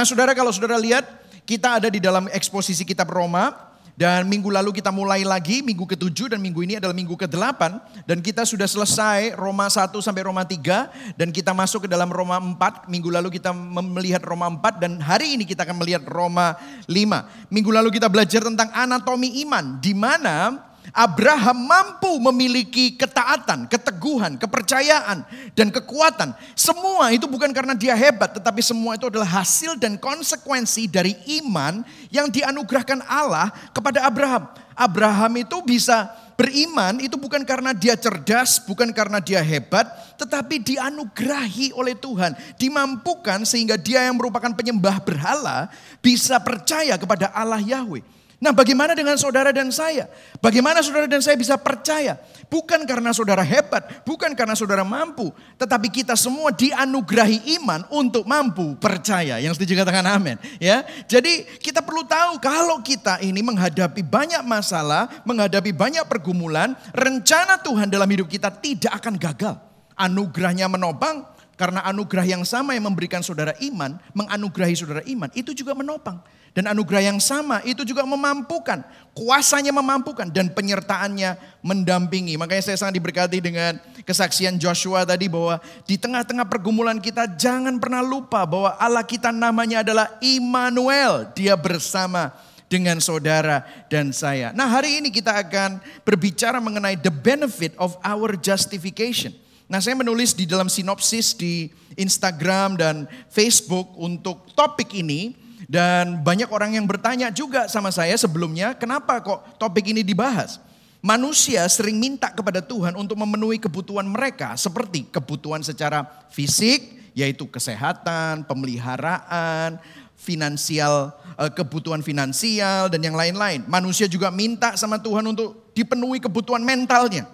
Nah saudara kalau saudara lihat kita ada di dalam eksposisi kitab Roma. Dan minggu lalu kita mulai lagi, minggu ke-7 dan minggu ini adalah minggu ke-8. Dan kita sudah selesai Roma 1 sampai Roma 3. Dan kita masuk ke dalam Roma 4. Minggu lalu kita melihat Roma 4 dan hari ini kita akan melihat Roma 5. Minggu lalu kita belajar tentang anatomi iman. Di mana Abraham mampu memiliki ketaatan, keteguhan, kepercayaan, dan kekuatan. Semua itu bukan karena dia hebat, tetapi semua itu adalah hasil dan konsekuensi dari iman yang dianugerahkan Allah kepada Abraham. Abraham itu bisa beriman itu bukan karena dia cerdas, bukan karena dia hebat, tetapi dianugerahi oleh Tuhan, dimampukan sehingga dia yang merupakan penyembah berhala bisa percaya kepada Allah Yahweh. Nah bagaimana dengan saudara dan saya? Bagaimana saudara dan saya bisa percaya? Bukan karena saudara hebat, bukan karena saudara mampu. Tetapi kita semua dianugerahi iman untuk mampu percaya. Yang setuju katakan amin. Ya, Jadi kita perlu tahu kalau kita ini menghadapi banyak masalah, menghadapi banyak pergumulan, rencana Tuhan dalam hidup kita tidak akan gagal. Anugerahnya menopang, karena anugerah yang sama yang memberikan saudara iman, menganugerahi saudara iman, itu juga menopang. Dan anugerah yang sama itu juga memampukan, kuasanya memampukan dan penyertaannya mendampingi. Makanya saya sangat diberkati dengan kesaksian Joshua tadi bahwa di tengah-tengah pergumulan kita jangan pernah lupa bahwa Allah kita namanya adalah Immanuel. Dia bersama dengan saudara dan saya. Nah hari ini kita akan berbicara mengenai the benefit of our justification. Nah saya menulis di dalam sinopsis di Instagram dan Facebook untuk topik ini dan banyak orang yang bertanya juga sama saya sebelumnya, kenapa kok topik ini dibahas? Manusia sering minta kepada Tuhan untuk memenuhi kebutuhan mereka seperti kebutuhan secara fisik, yaitu kesehatan, pemeliharaan, finansial, eh, kebutuhan finansial dan yang lain-lain. Manusia juga minta sama Tuhan untuk dipenuhi kebutuhan mentalnya.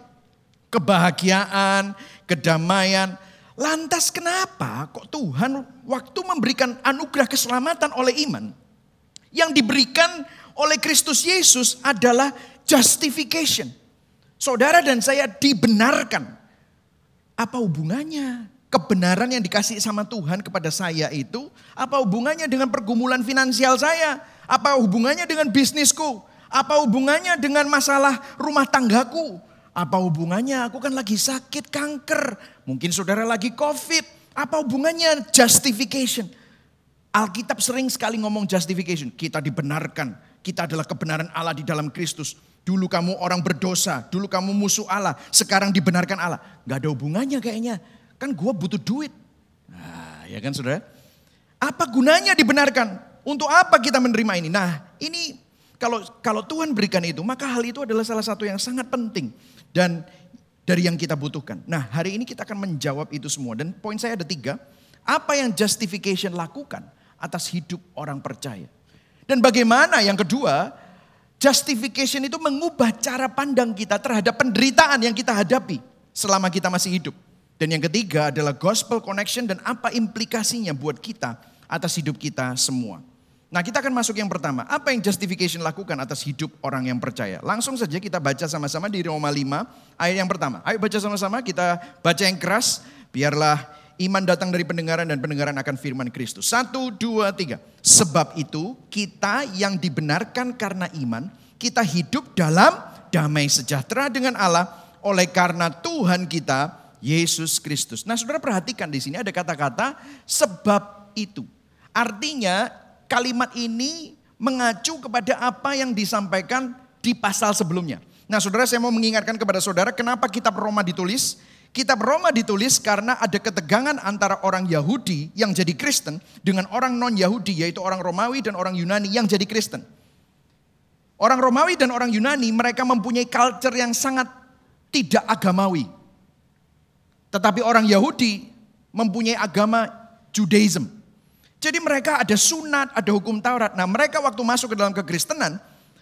Kebahagiaan, kedamaian, Lantas kenapa kok Tuhan waktu memberikan anugerah keselamatan oleh iman yang diberikan oleh Kristus Yesus adalah justification. Saudara dan saya dibenarkan. Apa hubungannya? Kebenaran yang dikasih sama Tuhan kepada saya itu apa hubungannya dengan pergumulan finansial saya? Apa hubungannya dengan bisnisku? Apa hubungannya dengan masalah rumah tanggaku? Apa hubungannya? Aku kan lagi sakit kanker. Mungkin saudara lagi covid. Apa hubungannya justification? Alkitab sering sekali ngomong justification. Kita dibenarkan. Kita adalah kebenaran Allah di dalam Kristus. Dulu kamu orang berdosa. Dulu kamu musuh Allah. Sekarang dibenarkan Allah. Gak ada hubungannya kayaknya. Kan gue butuh duit. Nah, ya kan saudara? Apa gunanya dibenarkan? Untuk apa kita menerima ini? Nah ini kalau kalau Tuhan berikan itu, maka hal itu adalah salah satu yang sangat penting dan dari yang kita butuhkan. Nah hari ini kita akan menjawab itu semua. Dan poin saya ada tiga. Apa yang justification lakukan atas hidup orang percaya. Dan bagaimana yang kedua, justification itu mengubah cara pandang kita terhadap penderitaan yang kita hadapi selama kita masih hidup. Dan yang ketiga adalah gospel connection dan apa implikasinya buat kita atas hidup kita semua. Nah kita akan masuk yang pertama. Apa yang justification lakukan atas hidup orang yang percaya? Langsung saja kita baca sama-sama di Roma 5 ayat yang pertama. Ayo baca sama-sama kita baca yang keras. Biarlah iman datang dari pendengaran dan pendengaran akan firman Kristus. Satu, dua, tiga. Sebab itu kita yang dibenarkan karena iman. Kita hidup dalam damai sejahtera dengan Allah oleh karena Tuhan kita Yesus Kristus. Nah saudara perhatikan di sini ada kata-kata sebab itu. Artinya kalimat ini mengacu kepada apa yang disampaikan di pasal sebelumnya. Nah saudara saya mau mengingatkan kepada saudara kenapa kitab Roma ditulis. Kitab Roma ditulis karena ada ketegangan antara orang Yahudi yang jadi Kristen dengan orang non-Yahudi yaitu orang Romawi dan orang Yunani yang jadi Kristen. Orang Romawi dan orang Yunani mereka mempunyai culture yang sangat tidak agamawi. Tetapi orang Yahudi mempunyai agama Judaism. Jadi mereka ada sunat, ada hukum Taurat. Nah mereka waktu masuk ke dalam kekristenan,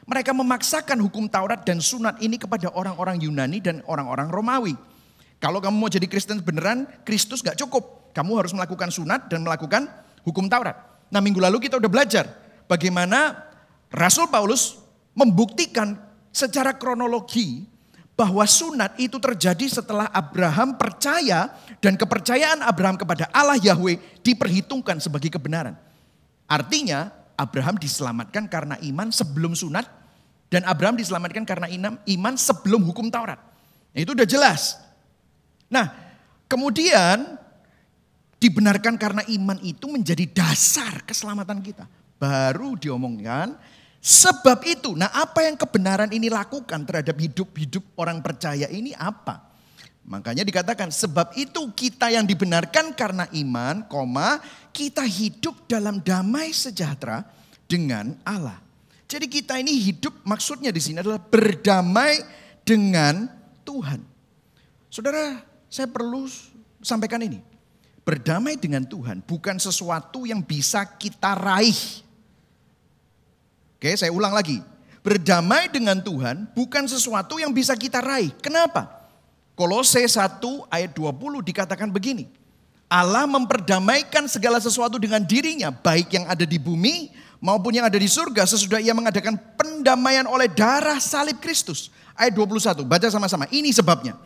mereka memaksakan hukum Taurat dan sunat ini kepada orang-orang Yunani dan orang-orang Romawi. Kalau kamu mau jadi Kristen beneran, Kristus gak cukup. Kamu harus melakukan sunat dan melakukan hukum Taurat. Nah minggu lalu kita udah belajar bagaimana Rasul Paulus membuktikan secara kronologi bahwa sunat itu terjadi setelah Abraham percaya dan kepercayaan Abraham kepada Allah Yahweh diperhitungkan sebagai kebenaran. Artinya Abraham diselamatkan karena iman sebelum sunat dan Abraham diselamatkan karena iman sebelum hukum Taurat. Itu udah jelas. Nah, kemudian dibenarkan karena iman itu menjadi dasar keselamatan kita. Baru diomongkan sebab itu. Nah, apa yang kebenaran ini lakukan terhadap hidup-hidup orang percaya ini apa? Makanya dikatakan sebab itu kita yang dibenarkan karena iman, koma, kita hidup dalam damai sejahtera dengan Allah. Jadi kita ini hidup maksudnya di sini adalah berdamai dengan Tuhan. Saudara, saya perlu sampaikan ini. Berdamai dengan Tuhan bukan sesuatu yang bisa kita raih. Oke, saya ulang lagi. Berdamai dengan Tuhan bukan sesuatu yang bisa kita raih. Kenapa? Kolose 1 ayat 20 dikatakan begini. Allah memperdamaikan segala sesuatu dengan dirinya, baik yang ada di bumi maupun yang ada di surga sesudah ia mengadakan pendamaian oleh darah salib Kristus. Ayat 21, baca sama-sama. Ini sebabnya.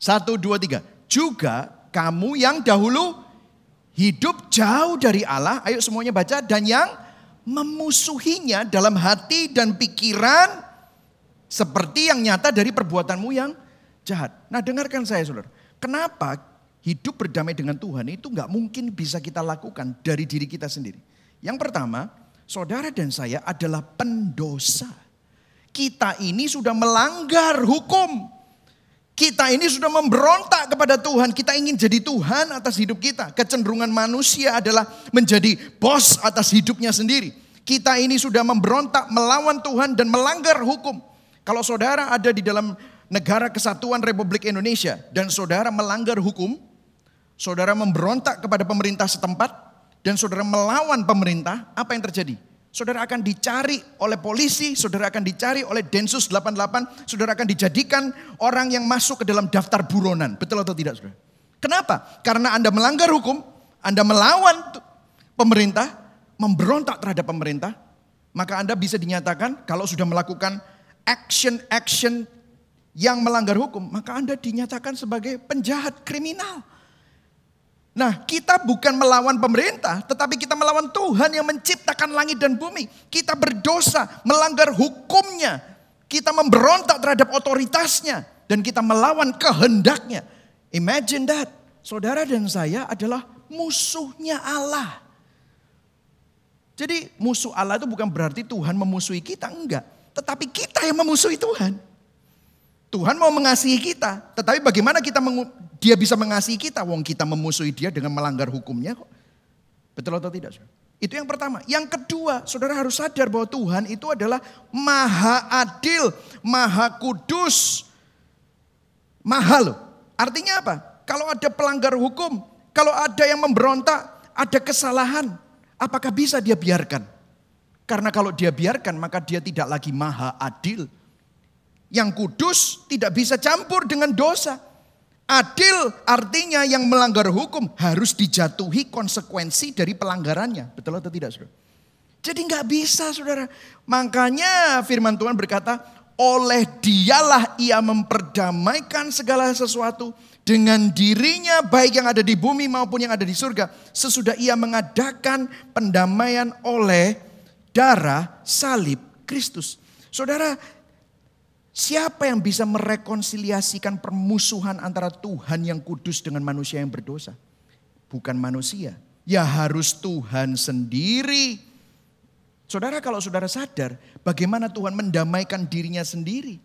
1, 2, 3. Juga kamu yang dahulu hidup jauh dari Allah, ayo semuanya baca, dan yang memusuhinya dalam hati dan pikiran seperti yang nyata dari perbuatanmu yang jahat. Nah dengarkan saya saudara, kenapa hidup berdamai dengan Tuhan itu nggak mungkin bisa kita lakukan dari diri kita sendiri. Yang pertama, saudara dan saya adalah pendosa. Kita ini sudah melanggar hukum. Kita ini sudah memberontak kepada Tuhan. Kita ingin jadi Tuhan atas hidup kita. Kecenderungan manusia adalah menjadi bos atas hidupnya sendiri. Kita ini sudah memberontak melawan Tuhan dan melanggar hukum. Kalau saudara ada di dalam negara kesatuan Republik Indonesia dan saudara melanggar hukum, saudara memberontak kepada pemerintah setempat, dan saudara melawan pemerintah, apa yang terjadi? Saudara akan dicari oleh polisi, saudara akan dicari oleh Densus 88, saudara akan dijadikan orang yang masuk ke dalam daftar buronan. Betul atau tidak saudara? Kenapa? Karena Anda melanggar hukum, Anda melawan pemerintah, memberontak terhadap pemerintah, maka Anda bisa dinyatakan kalau sudah melakukan action-action yang melanggar hukum, maka Anda dinyatakan sebagai penjahat kriminal. Nah, kita bukan melawan pemerintah, tetapi kita melawan Tuhan yang menciptakan langit dan bumi. Kita berdosa, melanggar hukumnya. Kita memberontak terhadap otoritasnya dan kita melawan kehendaknya. Imagine that. Saudara dan saya adalah musuhnya Allah. Jadi musuh Allah itu bukan berarti Tuhan memusuhi kita, enggak. Tetapi kita yang memusuhi Tuhan. Tuhan mau mengasihi kita, tetapi bagaimana kita dia bisa mengasihi kita? Wong kita memusuhi dia dengan melanggar hukumnya kok. Betul atau tidak? Itu yang pertama. Yang kedua, saudara harus sadar bahwa Tuhan itu adalah maha adil, maha kudus, maha loh. Artinya apa? Kalau ada pelanggar hukum, kalau ada yang memberontak, ada kesalahan, apakah bisa dia biarkan? Karena kalau dia biarkan, maka dia tidak lagi maha adil, yang kudus tidak bisa campur dengan dosa. Adil artinya yang melanggar hukum harus dijatuhi konsekuensi dari pelanggarannya. Betul atau tidak saudara? Jadi nggak bisa saudara. Makanya firman Tuhan berkata, oleh dialah ia memperdamaikan segala sesuatu dengan dirinya baik yang ada di bumi maupun yang ada di surga. Sesudah ia mengadakan pendamaian oleh darah salib Kristus. Saudara, Siapa yang bisa merekonsiliasikan permusuhan antara Tuhan yang kudus dengan manusia yang berdosa? Bukan manusia. Ya harus Tuhan sendiri. Saudara kalau saudara sadar bagaimana Tuhan mendamaikan dirinya sendiri.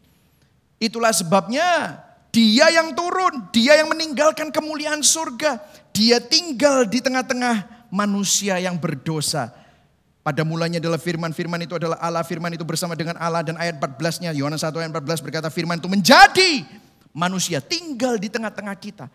Itulah sebabnya dia yang turun, dia yang meninggalkan kemuliaan surga. Dia tinggal di tengah-tengah manusia yang berdosa pada mulanya adalah firman, firman itu adalah Allah, firman itu bersama dengan Allah dan ayat 14-nya Yohanes 1 ayat 14 berkata firman itu menjadi manusia tinggal di tengah-tengah kita.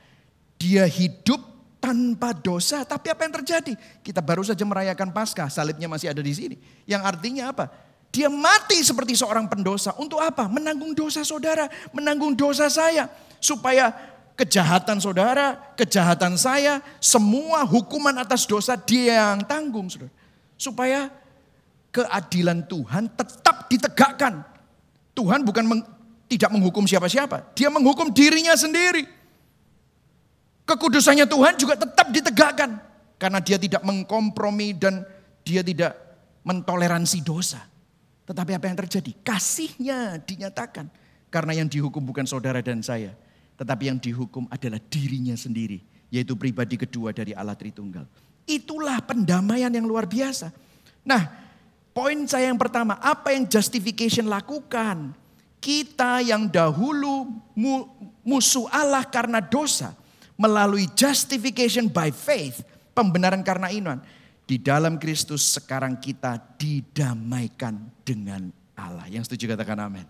Dia hidup tanpa dosa, tapi apa yang terjadi? Kita baru saja merayakan Paskah, salibnya masih ada di sini. Yang artinya apa? Dia mati seperti seorang pendosa. Untuk apa? Menanggung dosa saudara, menanggung dosa saya. Supaya kejahatan saudara, kejahatan saya, semua hukuman atas dosa dia yang tanggung. Saudara. Supaya keadilan Tuhan tetap ditegakkan. Tuhan bukan meng, tidak menghukum siapa-siapa. Dia menghukum dirinya sendiri. Kekudusannya Tuhan juga tetap ditegakkan. Karena dia tidak mengkompromi dan dia tidak mentoleransi dosa. Tetapi apa yang terjadi? Kasihnya dinyatakan. Karena yang dihukum bukan saudara dan saya. Tetapi yang dihukum adalah dirinya sendiri. Yaitu pribadi kedua dari Allah Tritunggal. Itulah pendamaian yang luar biasa. Nah, poin saya yang pertama, apa yang justification lakukan? Kita yang dahulu musuh Allah karena dosa, melalui justification by faith, pembenaran karena iman. Di dalam Kristus sekarang kita didamaikan dengan Allah. Yang setuju katakan amin.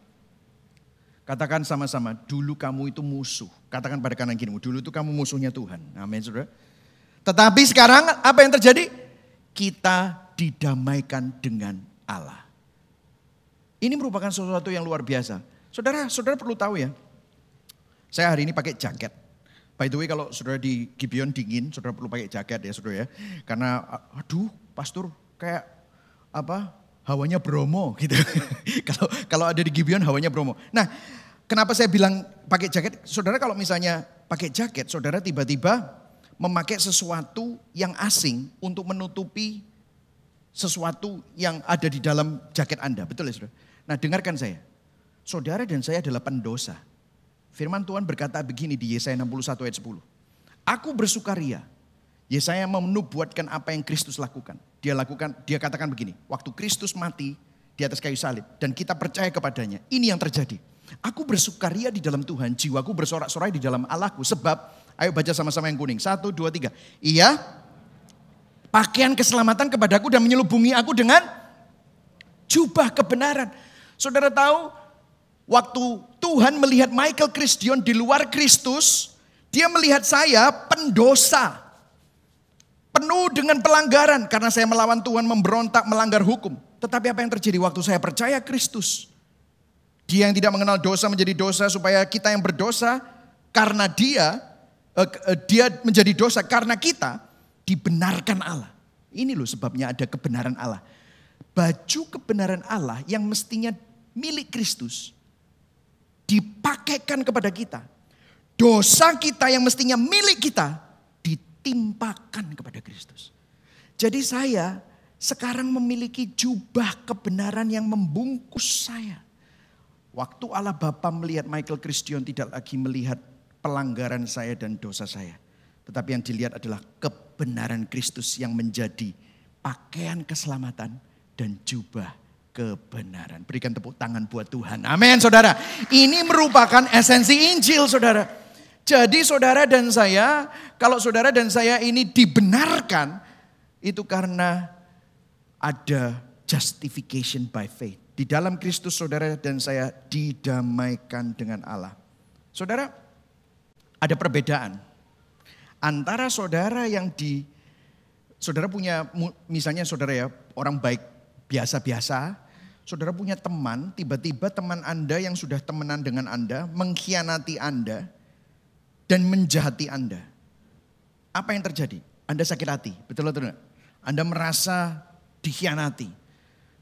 Katakan sama-sama, dulu kamu itu musuh. Katakan pada kanan kirimu, dulu itu kamu musuhnya Tuhan. Amin saudara. Tetapi sekarang apa yang terjadi? Kita didamaikan dengan Allah. Ini merupakan sesuatu yang luar biasa. Saudara, saudara perlu tahu ya. Saya hari ini pakai jaket. By the way kalau saudara di Gibeon dingin, saudara perlu pakai jaket ya saudara ya. Karena aduh pastor kayak apa hawanya Bromo gitu. kalau kalau ada di Gibeon hawanya Bromo. Nah kenapa saya bilang pakai jaket? Saudara kalau misalnya pakai jaket, saudara tiba-tiba memakai sesuatu yang asing untuk menutupi sesuatu yang ada di dalam jaket Anda. Betul ya saudara? Nah dengarkan saya. Saudara dan saya adalah pendosa. Firman Tuhan berkata begini di Yesaya 61 ayat 10. Aku bersukaria. Yesaya menubuatkan apa yang Kristus lakukan. Dia lakukan, dia katakan begini. Waktu Kristus mati di atas kayu salib dan kita percaya kepadanya. Ini yang terjadi. Aku bersukaria di dalam Tuhan, jiwaku bersorak-sorai di dalam Allahku. Sebab, ayo baca sama-sama yang kuning. Satu, dua, tiga. Iya, pakaian keselamatan kepadaku dan menyelubungi aku dengan jubah kebenaran. Saudara tahu, Waktu Tuhan melihat Michael Christian di luar Kristus, dia melihat saya pendosa. Penuh dengan pelanggaran karena saya melawan Tuhan, memberontak, melanggar hukum. Tetapi apa yang terjadi waktu saya percaya Kristus? Dia yang tidak mengenal dosa menjadi dosa supaya kita yang berdosa karena dia dia menjadi dosa karena kita dibenarkan Allah. Ini loh sebabnya ada kebenaran Allah. Baju kebenaran Allah yang mestinya milik Kristus dipakaikan kepada kita. Dosa kita yang mestinya milik kita ditimpakan kepada Kristus. Jadi saya sekarang memiliki jubah kebenaran yang membungkus saya. Waktu Allah Bapa melihat Michael Christian tidak lagi melihat pelanggaran saya dan dosa saya. Tetapi yang dilihat adalah kebenaran Kristus yang menjadi pakaian keselamatan dan jubah kebenaran. Berikan tepuk tangan buat Tuhan. Amin saudara. Ini merupakan esensi Injil saudara. Jadi saudara dan saya, kalau saudara dan saya ini dibenarkan, itu karena ada justification by faith. Di dalam Kristus saudara dan saya didamaikan dengan Allah. Saudara, ada perbedaan antara saudara yang di saudara punya misalnya saudara ya orang baik biasa-biasa Saudara punya teman, tiba-tiba teman Anda yang sudah temenan dengan Anda mengkhianati Anda dan menjahati Anda. Apa yang terjadi? Anda sakit hati, betul atau tidak? Anda merasa dikhianati.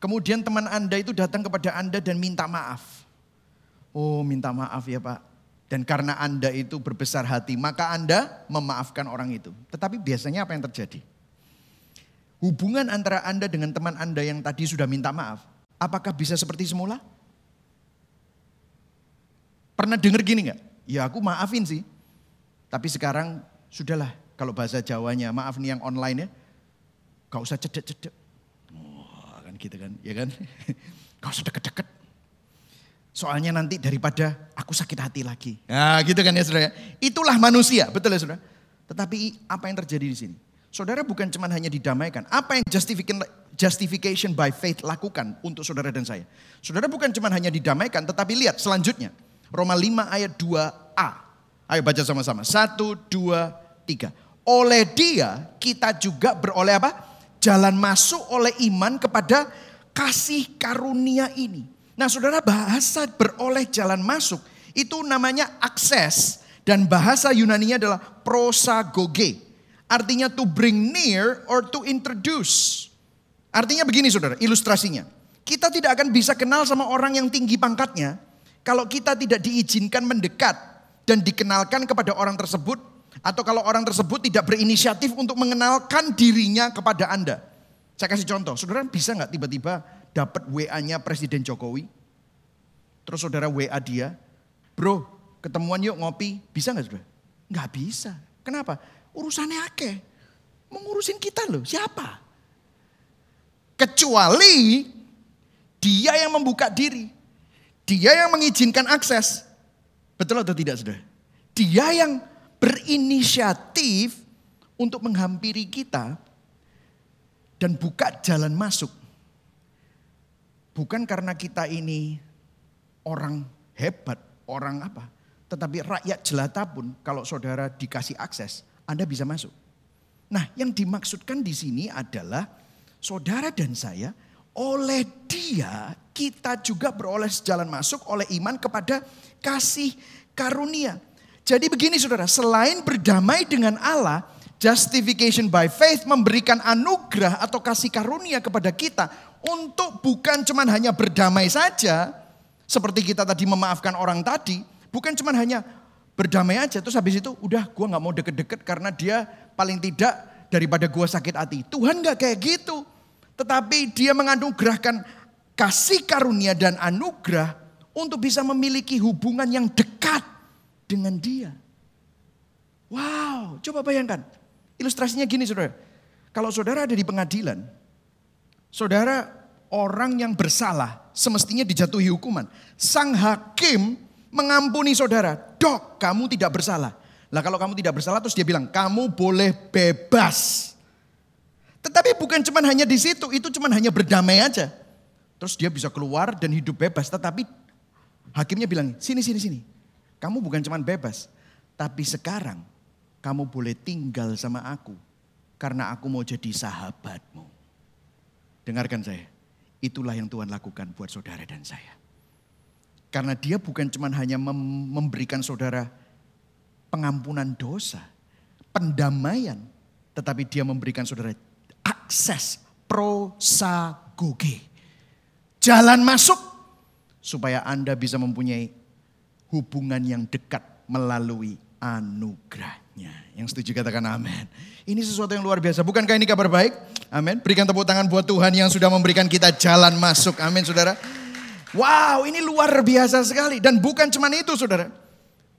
Kemudian teman Anda itu datang kepada Anda dan minta maaf. Oh minta maaf ya Pak. Dan karena Anda itu berbesar hati, maka Anda memaafkan orang itu. Tetapi biasanya apa yang terjadi? Hubungan antara Anda dengan teman Anda yang tadi sudah minta maaf, Apakah bisa seperti semula? Pernah dengar gini nggak? Ya aku maafin sih. Tapi sekarang sudahlah kalau bahasa Jawanya, maaf nih yang online ya. Gak usah cedek-cedek. Wah kan gitu kan, ya kan? Gak usah deket-deket. Soalnya nanti daripada aku sakit hati lagi. Nah gitu kan ya saudara. Itulah manusia, betul ya saudara. Tetapi apa yang terjadi di sini? Saudara bukan cuma hanya didamaikan. Apa yang justification, justification by faith lakukan untuk saudara dan saya? Saudara bukan cuma hanya didamaikan, tetapi lihat selanjutnya. Roma 5 ayat 2a. Ayo baca sama-sama. Satu, dua, tiga. Oleh dia kita juga beroleh apa? Jalan masuk oleh iman kepada kasih karunia ini. Nah saudara bahasa beroleh jalan masuk itu namanya akses. Dan bahasa Yunani adalah prosagoge Artinya to bring near or to introduce. Artinya begini saudara, ilustrasinya. Kita tidak akan bisa kenal sama orang yang tinggi pangkatnya kalau kita tidak diizinkan mendekat dan dikenalkan kepada orang tersebut atau kalau orang tersebut tidak berinisiatif untuk mengenalkan dirinya kepada Anda. Saya kasih contoh, saudara bisa nggak tiba-tiba dapat WA-nya Presiden Jokowi? Terus saudara WA dia, bro ketemuan yuk ngopi, bisa nggak saudara? Nggak bisa. Kenapa? Urusannya akeh. Mengurusin kita loh, siapa? Kecuali dia yang membuka diri. Dia yang mengizinkan akses. Betul atau tidak saudara? Dia yang berinisiatif untuk menghampiri kita dan buka jalan masuk. Bukan karena kita ini orang hebat, orang apa. Tetapi rakyat jelata pun kalau saudara dikasih akses, Anda bisa masuk. Nah yang dimaksudkan di sini adalah saudara dan saya oleh dia kita juga beroleh jalan masuk oleh iman kepada kasih karunia. Jadi begini saudara, selain berdamai dengan Allah, justification by faith memberikan anugerah atau kasih karunia kepada kita untuk bukan cuman hanya berdamai saja, seperti kita tadi memaafkan orang tadi, bukan cuman hanya berdamai aja, terus habis itu udah gua nggak mau deket-deket karena dia paling tidak daripada gua sakit hati. Tuhan nggak kayak gitu. Tetapi dia menganugerahkan kasih karunia dan anugerah untuk bisa memiliki hubungan yang dekat dengan dia. Wow, coba bayangkan. Ilustrasinya gini saudara. Kalau saudara ada di pengadilan, saudara orang yang bersalah semestinya dijatuhi hukuman. Sang hakim mengampuni saudara. Dok, kamu tidak bersalah. Lah kalau kamu tidak bersalah terus dia bilang, kamu boleh bebas. Tetapi bukan cuma hanya di situ, itu cuma hanya berdamai aja. Terus dia bisa keluar dan hidup bebas. Tetapi hakimnya bilang, sini, sini, sini. Kamu bukan cuma bebas. Tapi sekarang kamu boleh tinggal sama aku. Karena aku mau jadi sahabatmu. Dengarkan saya. Itulah yang Tuhan lakukan buat saudara dan saya. Karena dia bukan cuma hanya memberikan saudara pengampunan dosa, pendamaian, tetapi dia memberikan saudara akses prosagoge. Jalan masuk supaya Anda bisa mempunyai hubungan yang dekat melalui anugerahnya. Yang setuju katakan amin. Ini sesuatu yang luar biasa. Bukankah ini kabar baik? Amin. Berikan tepuk tangan buat Tuhan yang sudah memberikan kita jalan masuk. Amin saudara. Wow ini luar biasa sekali. Dan bukan cuma itu saudara.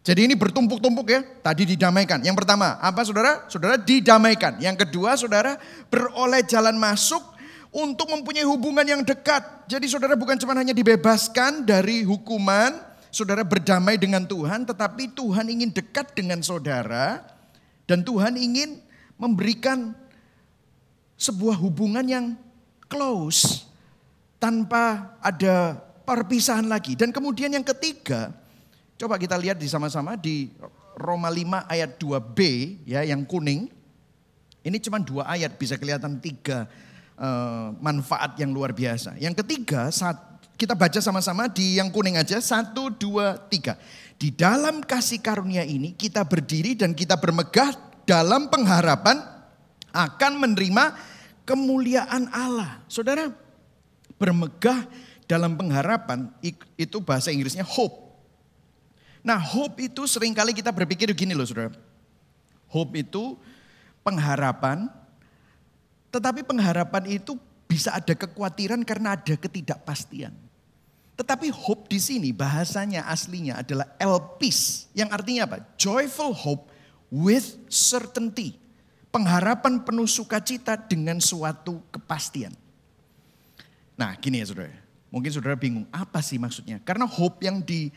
Jadi ini bertumpuk-tumpuk ya. Tadi didamaikan. Yang pertama, apa saudara? Saudara didamaikan. Yang kedua, saudara beroleh jalan masuk untuk mempunyai hubungan yang dekat. Jadi saudara bukan cuma hanya dibebaskan dari hukuman, saudara berdamai dengan Tuhan, tetapi Tuhan ingin dekat dengan saudara dan Tuhan ingin memberikan sebuah hubungan yang close tanpa ada perpisahan lagi. Dan kemudian yang ketiga, Coba kita lihat di sama-sama di Roma 5 ayat 2b ya yang kuning. Ini cuma dua ayat bisa kelihatan tiga uh, manfaat yang luar biasa. Yang ketiga saat kita baca sama-sama di yang kuning aja satu dua tiga. Di dalam kasih karunia ini kita berdiri dan kita bermegah dalam pengharapan akan menerima kemuliaan Allah. Saudara, bermegah dalam pengharapan itu bahasa Inggrisnya hope. Nah hope itu sering kali kita berpikir gini loh saudara. Hope itu pengharapan, tetapi pengharapan itu bisa ada kekhawatiran karena ada ketidakpastian. Tetapi hope di sini bahasanya aslinya adalah elpis. Yang artinya apa? Joyful hope with certainty. Pengharapan penuh sukacita dengan suatu kepastian. Nah gini ya saudara. Mungkin saudara bingung apa sih maksudnya. Karena hope yang di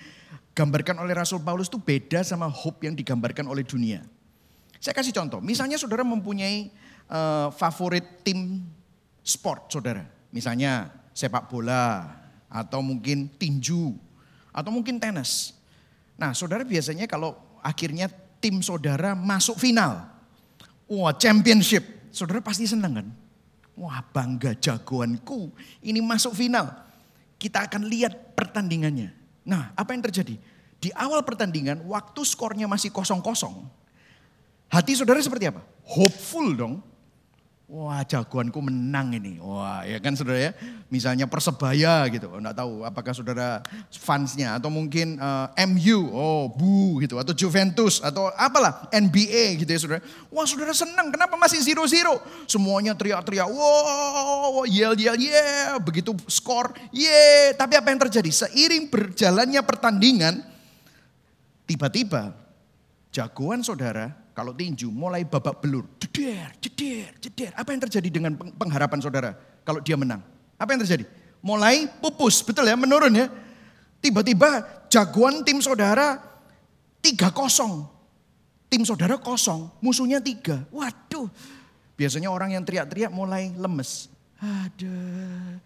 digambarkan oleh Rasul Paulus itu beda sama hope yang digambarkan oleh dunia. Saya kasih contoh, misalnya saudara mempunyai uh, favorit tim sport saudara. Misalnya sepak bola atau mungkin tinju atau mungkin tenis. Nah saudara biasanya kalau akhirnya tim saudara masuk final. Wah championship, saudara pasti senang kan? Wah bangga jagoanku ini masuk final. Kita akan lihat pertandingannya. Nah, apa yang terjadi? Di awal pertandingan, waktu skornya masih kosong-kosong. Hati saudara seperti apa? Hopeful dong. Wah jagoanku menang ini. Wah ya kan saudara ya. Misalnya Persebaya gitu. Enggak tahu apakah saudara fansnya. Atau mungkin uh, eh, MU. Oh bu gitu. Atau Juventus. Atau apalah NBA gitu ya saudara. Wah saudara senang. Kenapa masih zero-zero? Semuanya teriak-teriak. Wow yell yell yeah. Begitu skor. Yeah. Tapi apa yang terjadi? Seiring berjalannya pertandingan. Tiba-tiba jagoan saudara kalau tinju mulai babak belur, jeder, jeder, jeder. Apa yang terjadi dengan pengharapan saudara kalau dia menang? Apa yang terjadi? Mulai pupus, betul ya, menurun ya. Tiba-tiba jagoan tim saudara tiga kosong. Tim saudara kosong, musuhnya tiga. Waduh, biasanya orang yang teriak-teriak mulai lemes. Aduh,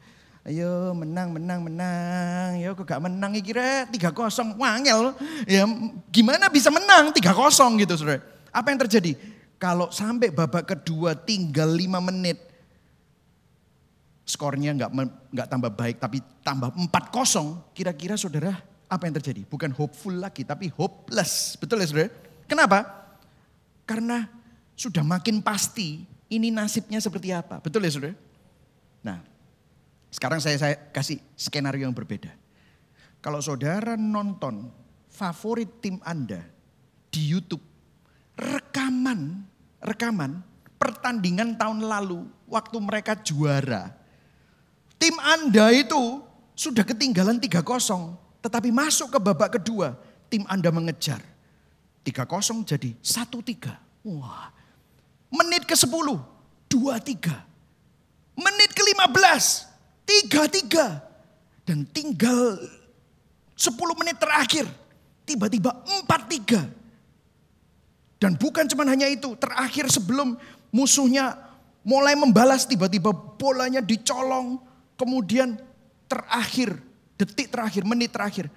ayo menang, menang, menang. Ya kok gak menang kira tiga kosong, wangel. Ya gimana bisa menang tiga kosong gitu saudara. Apa yang terjadi? Kalau sampai babak kedua tinggal lima menit, skornya nggak nggak tambah baik tapi tambah empat kosong. Kira-kira saudara apa yang terjadi? Bukan hopeful lagi tapi hopeless. Betul ya saudara? Kenapa? Karena sudah makin pasti ini nasibnya seperti apa. Betul ya saudara? Nah sekarang saya, saya kasih skenario yang berbeda. Kalau saudara nonton favorit tim Anda di YouTube rekaman, rekaman pertandingan tahun lalu waktu mereka juara. Tim Anda itu sudah ketinggalan 3-0, tetapi masuk ke babak kedua, tim Anda mengejar. 3-0 jadi 1-3. Wah. Menit ke-10, 2-3. Menit ke-15, 3-3. Dan tinggal 10 menit terakhir, tiba-tiba 4-3. Dan bukan cuma hanya itu, terakhir sebelum musuhnya mulai membalas tiba-tiba bolanya dicolong. Kemudian terakhir, detik terakhir, menit terakhir.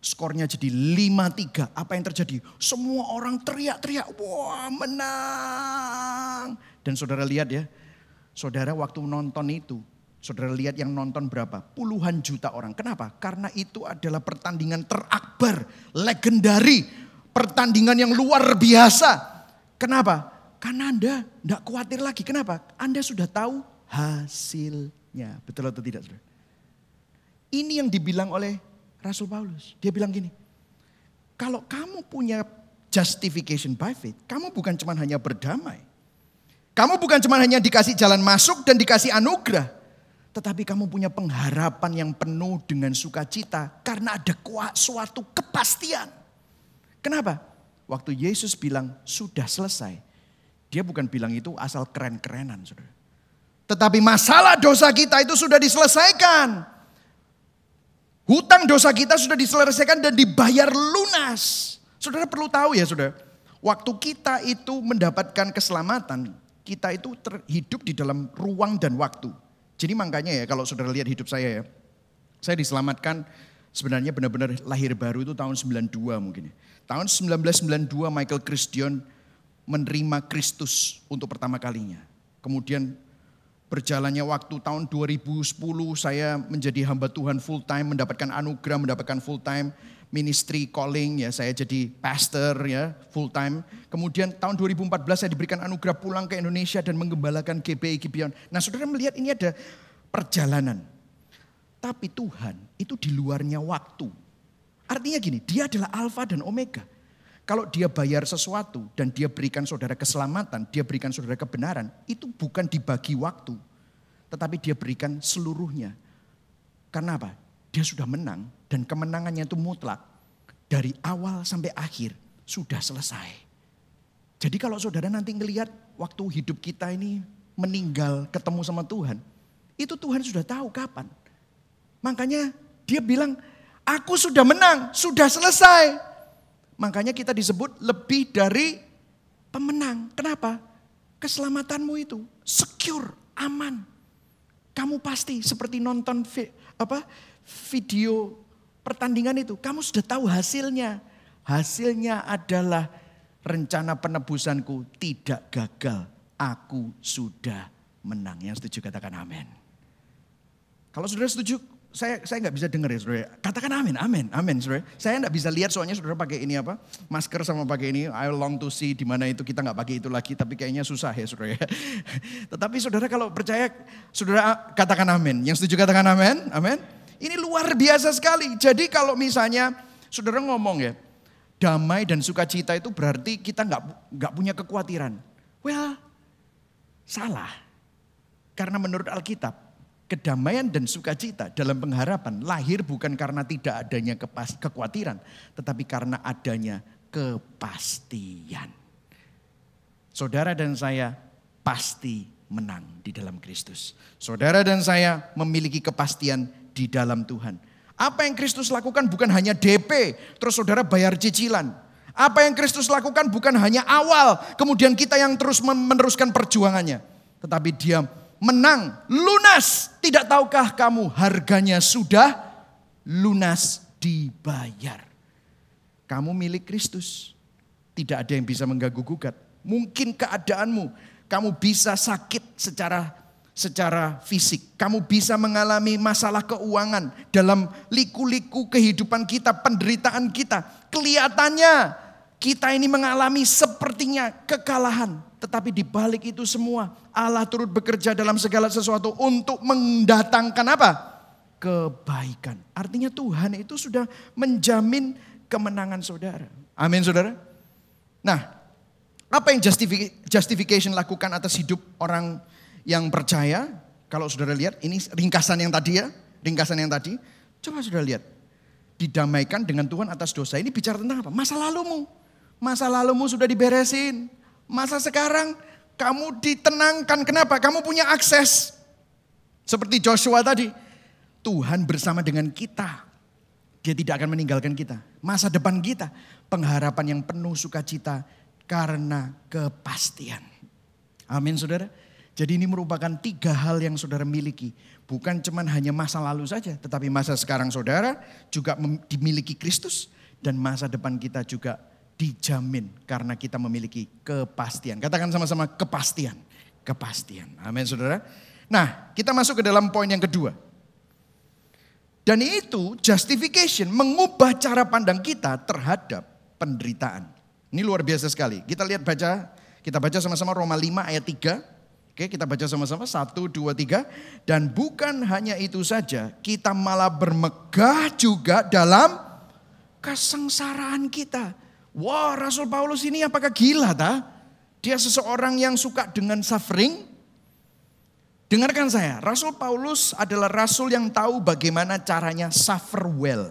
Skornya jadi 5-3. Apa yang terjadi? Semua orang teriak-teriak, wah menang. Dan saudara lihat ya, saudara waktu nonton itu, saudara lihat yang nonton berapa? Puluhan juta orang. Kenapa? Karena itu adalah pertandingan terakbar, legendari pertandingan yang luar biasa. Kenapa? Karena Anda tidak khawatir lagi. Kenapa? Anda sudah tahu hasilnya. Betul atau tidak? Saudara? Ini yang dibilang oleh Rasul Paulus. Dia bilang gini, kalau kamu punya justification by faith, kamu bukan cuma hanya berdamai. Kamu bukan cuma hanya dikasih jalan masuk dan dikasih anugerah. Tetapi kamu punya pengharapan yang penuh dengan sukacita. Karena ada suatu kepastian. Kenapa? Waktu Yesus bilang sudah selesai. Dia bukan bilang itu asal keren-kerenan saudara. Tetapi masalah dosa kita itu sudah diselesaikan. Hutang dosa kita sudah diselesaikan dan dibayar lunas. Saudara perlu tahu ya saudara. Waktu kita itu mendapatkan keselamatan. Kita itu terhidup di dalam ruang dan waktu. Jadi makanya ya kalau saudara lihat hidup saya ya. Saya diselamatkan sebenarnya benar-benar lahir baru itu tahun 92 mungkin ya. Tahun 1992 Michael Christian menerima Kristus untuk pertama kalinya. Kemudian berjalannya waktu tahun 2010 saya menjadi hamba Tuhan full time, mendapatkan anugerah, mendapatkan full time ministry calling ya, saya jadi pastor ya full time. Kemudian tahun 2014 saya diberikan anugerah pulang ke Indonesia dan menggembalakan GBI Gibeon. Nah, Saudara melihat ini ada perjalanan. Tapi Tuhan itu di luarnya waktu. Artinya gini, dia adalah alfa dan omega. Kalau dia bayar sesuatu dan dia berikan saudara keselamatan, dia berikan saudara kebenaran, itu bukan dibagi waktu. Tetapi dia berikan seluruhnya. Karena apa? Dia sudah menang dan kemenangannya itu mutlak. Dari awal sampai akhir sudah selesai. Jadi kalau saudara nanti ngelihat waktu hidup kita ini meninggal ketemu sama Tuhan. Itu Tuhan sudah tahu kapan. Makanya dia bilang Aku sudah menang, sudah selesai. Makanya kita disebut lebih dari pemenang. Kenapa? Keselamatanmu itu secure, aman. Kamu pasti seperti nonton vi, apa video pertandingan itu, kamu sudah tahu hasilnya. Hasilnya adalah rencana penebusanku tidak gagal. Aku sudah menang. Yang setuju katakan amin. Kalau sudah setuju, saya saya nggak bisa dengar ya saudara. Katakan amin, amin, amin saudara. Saya nggak bisa lihat soalnya saudara pakai ini apa, masker sama pakai ini. I long to see di mana itu kita nggak pakai itu lagi, tapi kayaknya susah ya saudara. Ya. Tetapi saudara kalau percaya, saudara katakan amin. Yang setuju katakan amin, amin. Ini luar biasa sekali. Jadi kalau misalnya saudara ngomong ya, damai dan sukacita itu berarti kita nggak nggak punya kekhawatiran. Well, salah. Karena menurut Alkitab, kedamaian dan sukacita dalam pengharapan lahir bukan karena tidak adanya kekhawatiran, tetapi karena adanya kepastian. Saudara dan saya pasti menang di dalam Kristus. Saudara dan saya memiliki kepastian di dalam Tuhan. Apa yang Kristus lakukan bukan hanya DP, terus saudara bayar cicilan. Apa yang Kristus lakukan bukan hanya awal, kemudian kita yang terus meneruskan perjuangannya. Tetapi dia menang, lunas. Tidak tahukah kamu harganya sudah lunas dibayar. Kamu milik Kristus. Tidak ada yang bisa mengganggu gugat. Mungkin keadaanmu, kamu bisa sakit secara secara fisik. Kamu bisa mengalami masalah keuangan dalam liku-liku kehidupan kita, penderitaan kita. Kelihatannya kita ini mengalami sepertinya kekalahan. Tetapi di balik itu semua Allah turut bekerja dalam segala sesuatu untuk mendatangkan apa? Kebaikan. Artinya Tuhan itu sudah menjamin kemenangan saudara. Amin saudara. Nah apa yang justification lakukan atas hidup orang yang percaya? Kalau saudara lihat ini ringkasan yang tadi ya. Ringkasan yang tadi. Coba saudara lihat. Didamaikan dengan Tuhan atas dosa. Ini bicara tentang apa? Masa lalumu. Masa lalumu sudah diberesin Masa sekarang kamu ditenangkan. Kenapa? Kamu punya akses. Seperti Joshua tadi. Tuhan bersama dengan kita. Dia tidak akan meninggalkan kita. Masa depan kita. Pengharapan yang penuh sukacita karena kepastian. Amin saudara. Jadi ini merupakan tiga hal yang saudara miliki. Bukan cuman hanya masa lalu saja. Tetapi masa sekarang saudara juga dimiliki Kristus. Dan masa depan kita juga dijamin karena kita memiliki kepastian. Katakan sama-sama kepastian. Kepastian. Amin saudara. Nah kita masuk ke dalam poin yang kedua. Dan itu justification mengubah cara pandang kita terhadap penderitaan. Ini luar biasa sekali. Kita lihat baca, kita baca sama-sama Roma 5 ayat 3. Oke kita baca sama-sama, satu, dua, tiga. Dan bukan hanya itu saja, kita malah bermegah juga dalam kesengsaraan kita. Wah Rasul Paulus ini apakah gila ta? Dia seseorang yang suka dengan suffering. Dengarkan saya, Rasul Paulus adalah rasul yang tahu bagaimana caranya suffer well.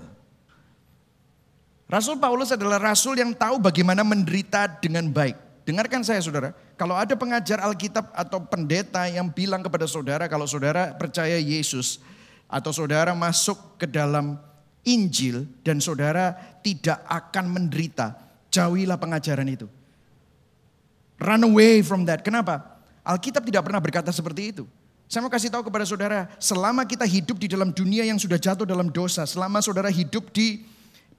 Rasul Paulus adalah rasul yang tahu bagaimana menderita dengan baik. Dengarkan saya saudara, kalau ada pengajar Alkitab atau pendeta yang bilang kepada saudara kalau saudara percaya Yesus atau saudara masuk ke dalam Injil dan saudara tidak akan menderita, Jauhilah pengajaran itu. Run away from that. Kenapa? Alkitab tidak pernah berkata seperti itu. Saya mau kasih tahu kepada saudara, selama kita hidup di dalam dunia yang sudah jatuh dalam dosa, selama saudara hidup di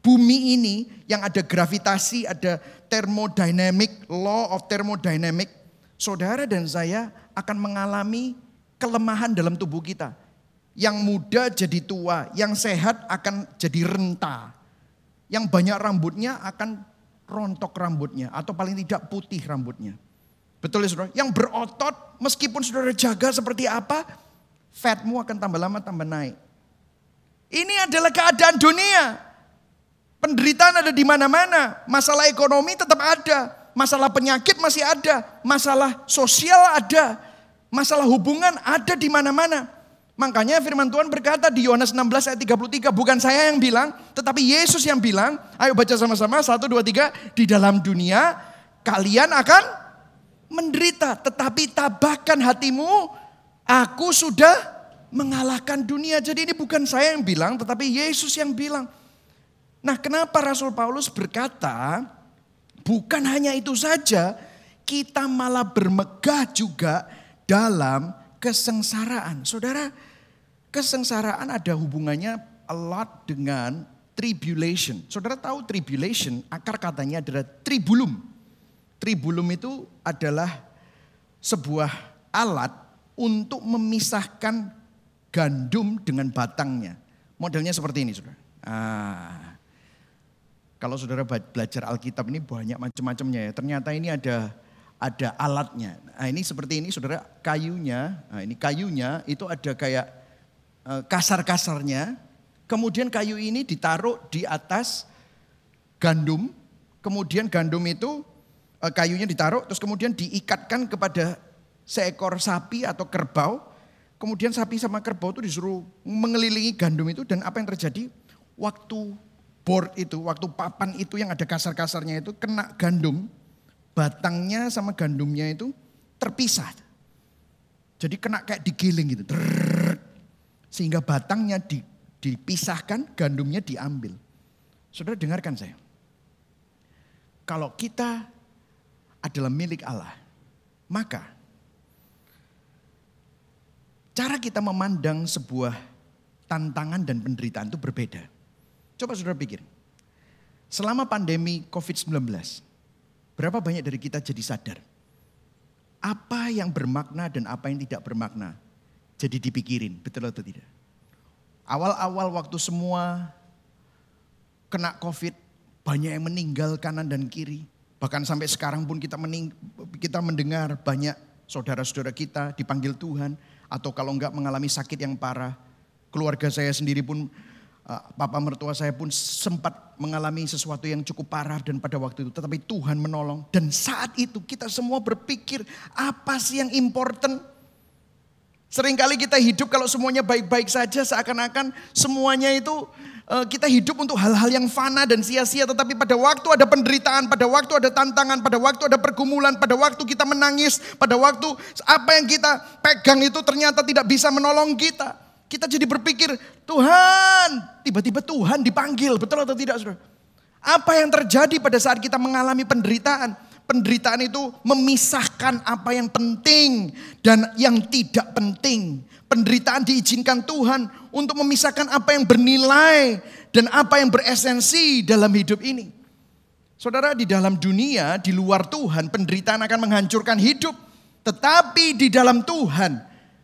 bumi ini yang ada gravitasi, ada thermodynamic, law of thermodynamic, saudara dan saya akan mengalami kelemahan dalam tubuh kita. Yang muda jadi tua, yang sehat akan jadi renta. Yang banyak rambutnya akan rontok rambutnya atau paling tidak putih rambutnya. Betul ya saudara? Yang berotot meskipun saudara jaga seperti apa, fatmu akan tambah lama tambah naik. Ini adalah keadaan dunia. Penderitaan ada di mana-mana. Masalah ekonomi tetap ada. Masalah penyakit masih ada. Masalah sosial ada. Masalah hubungan ada di mana-mana. Makanya firman Tuhan berkata di Yohanes 16 ayat 33, bukan saya yang bilang, tetapi Yesus yang bilang, ayo baca sama-sama, satu, dua, tiga, di dalam dunia kalian akan menderita, tetapi tabahkan hatimu, aku sudah mengalahkan dunia. Jadi ini bukan saya yang bilang, tetapi Yesus yang bilang. Nah kenapa Rasul Paulus berkata, bukan hanya itu saja, kita malah bermegah juga dalam kesengsaraan. Saudara, kesengsaraan ada hubungannya a lot dengan tribulation. Saudara tahu tribulation, akar katanya adalah tribulum. Tribulum itu adalah sebuah alat untuk memisahkan gandum dengan batangnya. Modelnya seperti ini, saudara. Ah, kalau saudara belajar Alkitab ini banyak macam-macamnya ya. Ternyata ini ada ada alatnya. Nah ini seperti ini saudara kayunya, nah ini kayunya itu ada kayak uh, kasar-kasarnya. Kemudian kayu ini ditaruh di atas gandum. Kemudian gandum itu uh, kayunya ditaruh terus kemudian diikatkan kepada seekor sapi atau kerbau. Kemudian sapi sama kerbau itu disuruh mengelilingi gandum itu dan apa yang terjadi? Waktu board itu, waktu papan itu yang ada kasar-kasarnya itu kena gandum, batangnya sama gandumnya itu terpisah. Jadi kena kayak digiling gitu. Sehingga batangnya dipisahkan, gandumnya diambil. Saudara dengarkan saya. Kalau kita adalah milik Allah, maka Cara kita memandang sebuah tantangan dan penderitaan itu berbeda. Coba saudara pikir. Selama pandemi COVID-19, berapa banyak dari kita jadi sadar? Apa yang bermakna dan apa yang tidak bermakna? Jadi dipikirin, betul atau tidak? Awal-awal waktu semua kena COVID, banyak yang meninggal kanan dan kiri. Bahkan sampai sekarang pun kita, mening, kita mendengar banyak saudara-saudara kita dipanggil Tuhan atau kalau enggak mengalami sakit yang parah. Keluarga saya sendiri pun, papa mertua saya pun sempat mengalami sesuatu yang cukup parah dan pada waktu itu. Tetapi Tuhan menolong. Dan saat itu kita semua berpikir apa sih yang important? Seringkali kita hidup kalau semuanya baik-baik saja seakan-akan semuanya itu Eh, kita hidup untuk hal-hal yang fana dan sia-sia, tetapi pada waktu ada penderitaan, pada waktu ada tantangan, pada waktu ada pergumulan, pada waktu kita menangis, pada waktu apa yang kita pegang itu ternyata tidak bisa menolong kita. Kita jadi berpikir, Tuhan, tiba-tiba Tuhan dipanggil, betul atau tidak saudara? Apa yang terjadi pada saat kita mengalami penderitaan? Penderitaan itu memisahkan apa yang penting dan yang tidak penting. Penderitaan diizinkan Tuhan untuk memisahkan apa yang bernilai dan apa yang beresensi dalam hidup ini. Saudara, di dalam dunia, di luar Tuhan, penderitaan akan menghancurkan hidup. Tetapi di dalam Tuhan,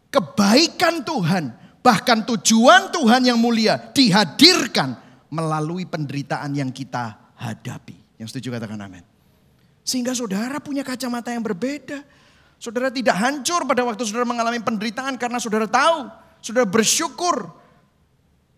kebaikan Tuhan, bahkan tujuan Tuhan yang mulia dihadirkan melalui penderitaan yang kita hadapi. Yang setuju katakan amin. Sehingga saudara punya kacamata yang berbeda. Saudara tidak hancur pada waktu saudara mengalami penderitaan karena saudara tahu, saudara bersyukur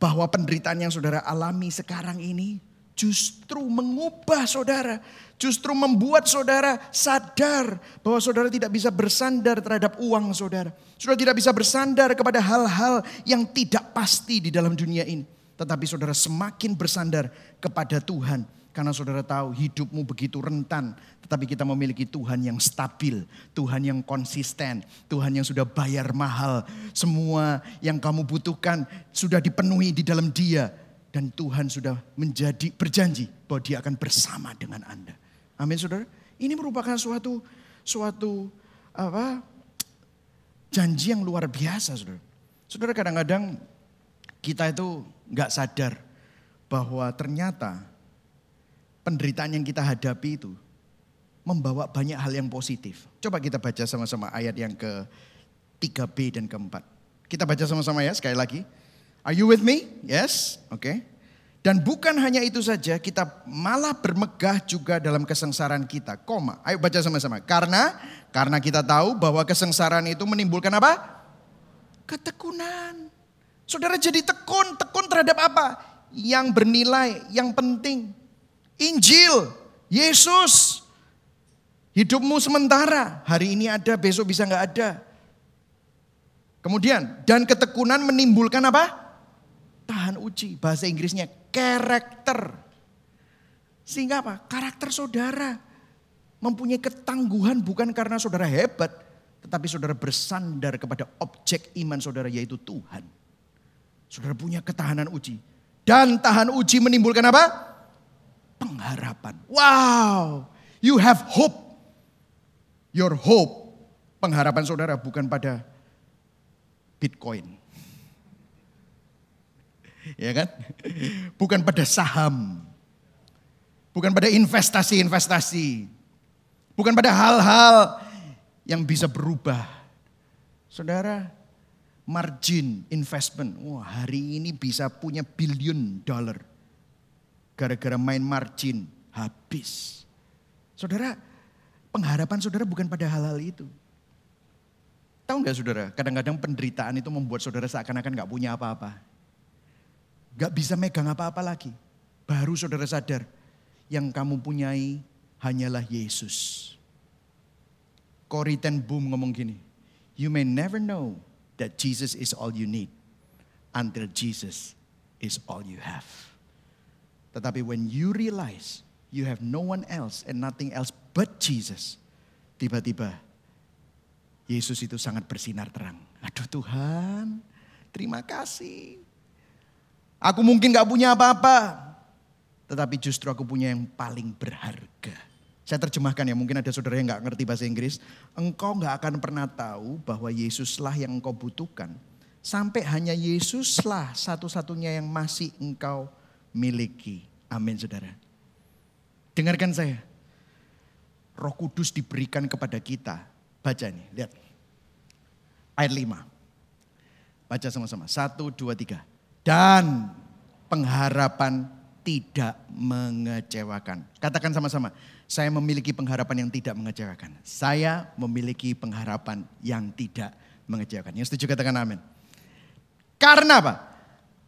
bahwa penderitaan yang saudara alami sekarang ini justru mengubah saudara, justru membuat saudara sadar bahwa saudara tidak bisa bersandar terhadap uang saudara. Saudara tidak bisa bersandar kepada hal-hal yang tidak pasti di dalam dunia ini. Tetapi saudara semakin bersandar kepada Tuhan karena saudara tahu hidupmu begitu rentan. Tetapi kita memiliki Tuhan yang stabil. Tuhan yang konsisten. Tuhan yang sudah bayar mahal. Semua yang kamu butuhkan sudah dipenuhi di dalam dia. Dan Tuhan sudah menjadi berjanji bahwa dia akan bersama dengan Anda. Amin saudara. Ini merupakan suatu suatu apa janji yang luar biasa saudara. Saudara kadang-kadang kita itu nggak sadar bahwa ternyata penderitaan yang kita hadapi itu membawa banyak hal yang positif. Coba kita baca sama-sama ayat yang ke 3b dan keempat. Kita baca sama-sama ya sekali lagi. Are you with me? Yes, oke. Okay. Dan bukan hanya itu saja, kita malah bermegah juga dalam kesengsaraan kita. Koma. Ayo baca sama-sama. Karena karena kita tahu bahwa kesengsaraan itu menimbulkan apa? Ketekunan. Saudara jadi tekun, tekun terhadap apa? Yang bernilai, yang penting. Injil, Yesus. Hidupmu sementara, hari ini ada, besok bisa nggak ada. Kemudian, dan ketekunan menimbulkan apa? Tahan uji, bahasa Inggrisnya karakter. Sehingga apa? Karakter saudara mempunyai ketangguhan bukan karena saudara hebat, tetapi saudara bersandar kepada objek iman saudara yaitu Tuhan. Saudara punya ketahanan uji. Dan tahan uji menimbulkan apa? pengharapan. Wow, you have hope. Your hope, pengharapan saudara bukan pada Bitcoin. Ya kan? Bukan pada saham. Bukan pada investasi-investasi. Bukan pada hal-hal yang bisa berubah. Saudara, margin investment. Wah hari ini bisa punya billion dollar. Gara-gara main margin habis. Saudara, pengharapan saudara bukan pada hal-hal itu. Tahu nggak saudara, kadang-kadang penderitaan itu membuat saudara seakan-akan nggak punya apa-apa. Nggak bisa megang apa-apa lagi. Baru saudara sadar, yang kamu punyai hanyalah Yesus. Corrie ten Boom ngomong gini, you may never know that Jesus is all you need until Jesus is all you have. Tetapi when you realize you have no one else and nothing else but Jesus, tiba-tiba Yesus itu sangat bersinar terang. Aduh Tuhan, terima kasih. Aku mungkin gak punya apa-apa, tetapi justru aku punya yang paling berharga. Saya terjemahkan ya, mungkin ada saudara yang nggak ngerti bahasa Inggris. Engkau nggak akan pernah tahu bahwa Yesuslah yang engkau butuhkan. Sampai hanya Yesuslah satu-satunya yang masih engkau miliki. Amin saudara. Dengarkan saya. Roh Kudus diberikan kepada kita. Baca nih, lihat. Ayat 5. Baca sama-sama. Satu, dua, tiga. Dan pengharapan tidak mengecewakan. Katakan sama-sama, saya memiliki pengharapan yang tidak mengecewakan. Saya memiliki pengharapan yang tidak mengecewakan. Yang setuju katakan amin. Karena apa?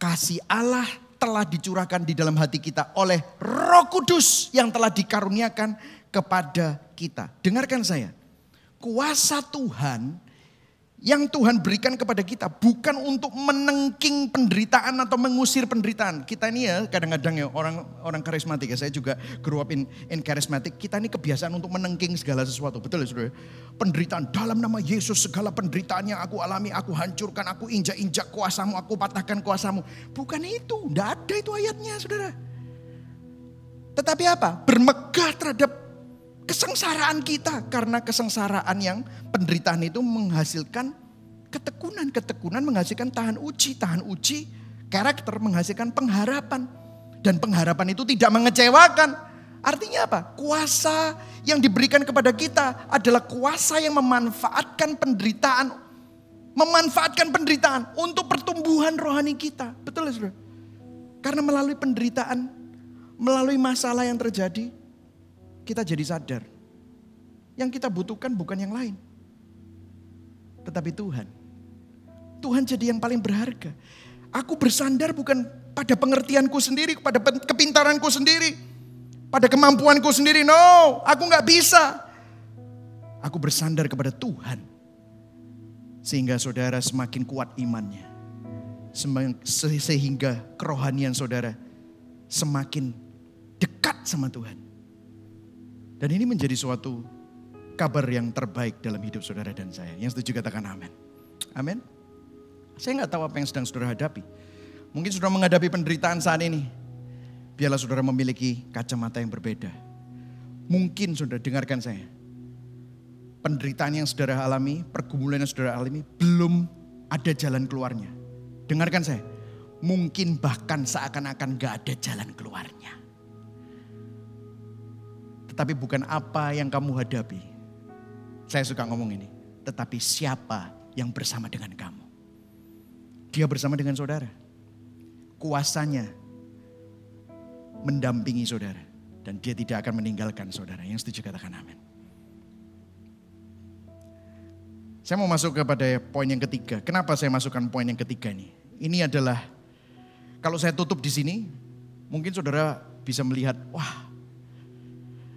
Kasih Allah telah dicurahkan di dalam hati kita oleh Roh Kudus yang telah dikaruniakan kepada kita. Dengarkan saya. Kuasa Tuhan yang Tuhan berikan kepada kita bukan untuk menengking penderitaan atau mengusir penderitaan. Kita ini ya kadang-kadang ya orang orang karismatik ya, saya juga grew up in, in karismatik. Kita ini kebiasaan untuk menengking segala sesuatu. Betul ya saudara? Penderitaan dalam nama Yesus segala penderitaan yang aku alami, aku hancurkan, aku injak-injak kuasamu, aku patahkan kuasamu. Bukan itu, tidak ada itu ayatnya saudara. Tetapi apa? Bermegah terhadap kesengsaraan kita karena kesengsaraan yang penderitaan itu menghasilkan ketekunan, ketekunan menghasilkan tahan uji, tahan uji karakter menghasilkan pengharapan dan pengharapan itu tidak mengecewakan. Artinya apa? Kuasa yang diberikan kepada kita adalah kuasa yang memanfaatkan penderitaan, memanfaatkan penderitaan untuk pertumbuhan rohani kita. Betul ya saudara? Karena melalui penderitaan, melalui masalah yang terjadi, kita jadi sadar. Yang kita butuhkan bukan yang lain. Tetapi Tuhan. Tuhan jadi yang paling berharga. Aku bersandar bukan pada pengertianku sendiri, pada kepintaranku sendiri, pada kemampuanku sendiri. No, aku nggak bisa. Aku bersandar kepada Tuhan. Sehingga saudara semakin kuat imannya. Sehingga kerohanian saudara semakin dekat sama Tuhan. Dan ini menjadi suatu kabar yang terbaik dalam hidup saudara dan saya. Yang setuju katakan amin. Amin. Saya nggak tahu apa yang sedang saudara hadapi. Mungkin saudara menghadapi penderitaan saat ini. Biarlah saudara memiliki kacamata yang berbeda. Mungkin saudara dengarkan saya. Penderitaan yang saudara alami, pergumulan yang saudara alami, belum ada jalan keluarnya. Dengarkan saya. Mungkin bahkan seakan-akan gak ada jalan keluarnya. Tetapi bukan apa yang kamu hadapi. Saya suka ngomong ini. Tetapi siapa yang bersama dengan kamu. Dia bersama dengan saudara. Kuasanya mendampingi saudara. Dan dia tidak akan meninggalkan saudara. Yang setuju katakan amin. Saya mau masuk kepada poin yang ketiga. Kenapa saya masukkan poin yang ketiga ini? Ini adalah kalau saya tutup di sini, mungkin saudara bisa melihat, wah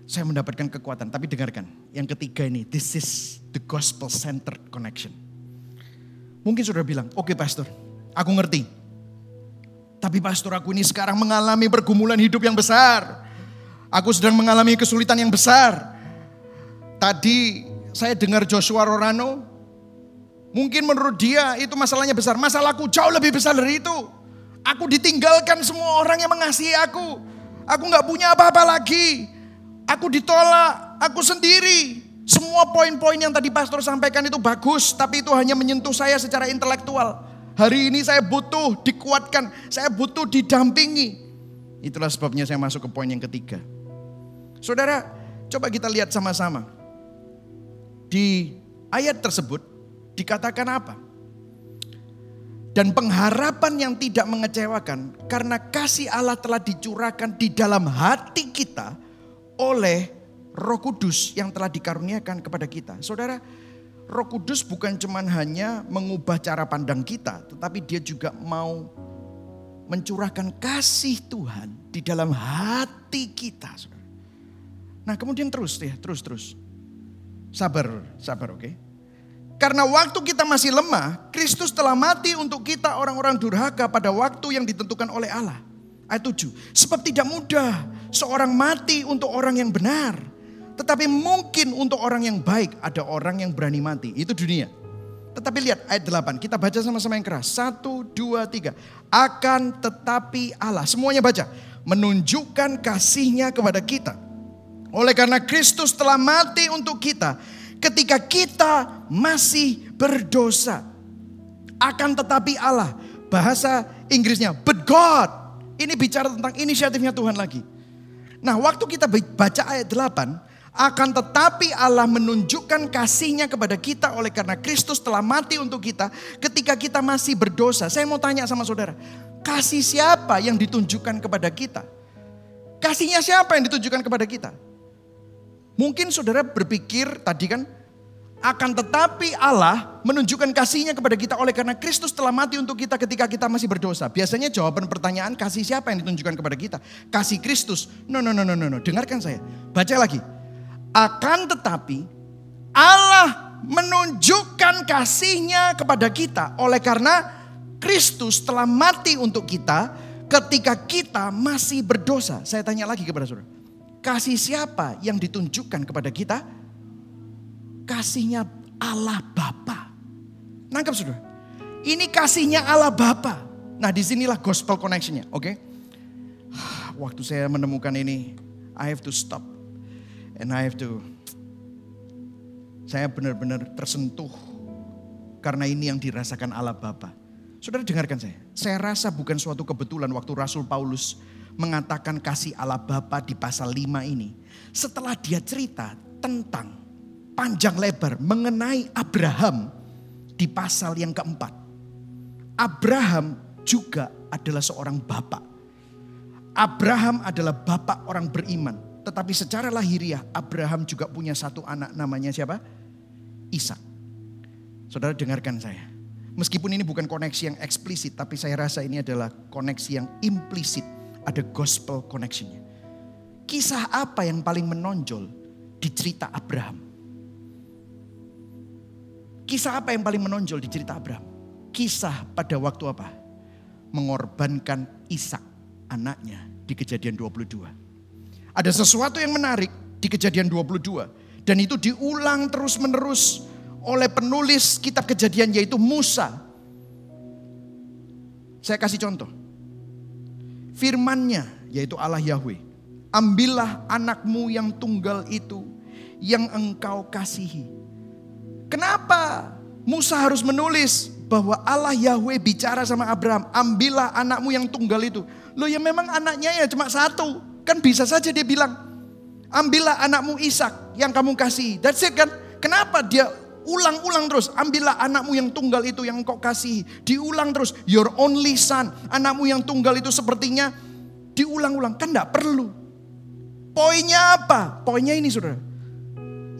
saya mendapatkan kekuatan. Tapi dengarkan, yang ketiga ini, this is the gospel centered connection. Mungkin saudara bilang, oke okay, pastor, aku ngerti. Tapi pastor aku ini sekarang mengalami pergumulan hidup yang besar. Aku sedang mengalami kesulitan yang besar. Tadi saya dengar Joshua Rorano, mungkin menurut dia itu masalahnya besar. Masalahku jauh lebih besar dari itu. Aku ditinggalkan semua orang yang mengasihi aku. Aku nggak punya apa-apa lagi. Aku ditolak, aku sendiri. Semua poin-poin yang tadi pastor sampaikan itu bagus, tapi itu hanya menyentuh saya secara intelektual. Hari ini saya butuh dikuatkan, saya butuh didampingi. Itulah sebabnya saya masuk ke poin yang ketiga. Saudara, coba kita lihat sama-sama. Di ayat tersebut dikatakan apa? dan pengharapan yang tidak mengecewakan karena kasih Allah telah dicurahkan di dalam hati kita oleh Roh Kudus yang telah dikaruniakan kepada kita. Saudara, Roh Kudus bukan cuman hanya mengubah cara pandang kita, tetapi dia juga mau mencurahkan kasih Tuhan di dalam hati kita. Saudara. Nah kemudian terus ya, terus terus. Sabar, sabar oke. Okay? Karena waktu kita masih lemah, Kristus telah mati untuk kita orang-orang durhaka pada waktu yang ditentukan oleh Allah. Ayat 7. Sebab tidak mudah seorang mati untuk orang yang benar. Tetapi mungkin untuk orang yang baik ada orang yang berani mati. Itu dunia. Tetapi lihat ayat 8. Kita baca sama-sama yang keras. Satu, dua, tiga. Akan tetapi Allah. Semuanya baca. Menunjukkan kasihnya kepada kita. Oleh karena Kristus telah mati untuk kita ketika kita masih berdosa. Akan tetapi Allah, bahasa Inggrisnya, but God. Ini bicara tentang inisiatifnya Tuhan lagi. Nah waktu kita baca ayat 8, akan tetapi Allah menunjukkan kasihnya kepada kita oleh karena Kristus telah mati untuk kita ketika kita masih berdosa. Saya mau tanya sama saudara, kasih siapa yang ditunjukkan kepada kita? Kasihnya siapa yang ditunjukkan kepada kita? Mungkin saudara berpikir tadi kan akan tetapi Allah menunjukkan kasihnya kepada kita oleh karena Kristus telah mati untuk kita ketika kita masih berdosa. Biasanya jawaban pertanyaan kasih siapa yang ditunjukkan kepada kita? Kasih Kristus. No, no, no, no, no, no. Dengarkan saya. Baca lagi. Akan tetapi Allah menunjukkan kasihnya kepada kita oleh karena Kristus telah mati untuk kita ketika kita masih berdosa. Saya tanya lagi kepada saudara. Kasih siapa yang ditunjukkan kepada kita? Kasihnya Allah Bapa. Nangkap sudah. Ini kasihnya Allah Bapa. Nah di sinilah gospel connectionnya, oke? Okay? Waktu saya menemukan ini, I have to stop. And I have to, saya benar-benar tersentuh. Karena ini yang dirasakan Allah Bapa. Saudara dengarkan saya. Saya rasa bukan suatu kebetulan waktu Rasul Paulus mengatakan kasih Allah Bapa di pasal 5 ini. Setelah dia cerita tentang panjang lebar mengenai Abraham di pasal yang keempat. Abraham juga adalah seorang bapak. Abraham adalah bapak orang beriman. Tetapi secara lahiriah Abraham juga punya satu anak namanya siapa? Ishak. Saudara dengarkan saya. Meskipun ini bukan koneksi yang eksplisit, tapi saya rasa ini adalah koneksi yang implisit ada gospel connectionnya. Kisah apa yang paling menonjol di cerita Abraham? Kisah apa yang paling menonjol di cerita Abraham? Kisah pada waktu apa? Mengorbankan Ishak anaknya di kejadian 22. Ada sesuatu yang menarik di kejadian 22. Dan itu diulang terus menerus oleh penulis kitab kejadian yaitu Musa. Saya kasih contoh firmannya yaitu Allah Yahweh. Ambillah anakmu yang tunggal itu yang engkau kasihi. Kenapa Musa harus menulis bahwa Allah Yahweh bicara sama Abraham, ambillah anakmu yang tunggal itu. Loh ya memang anaknya ya cuma satu. Kan bisa saja dia bilang, ambillah anakmu Ishak yang kamu kasih. That's it kan. Kenapa dia ulang-ulang terus. Ambillah anakmu yang tunggal itu yang kau kasih. Diulang terus. Your only son. Anakmu yang tunggal itu sepertinya diulang-ulang. Kan tidak perlu. Poinnya apa? Poinnya ini saudara.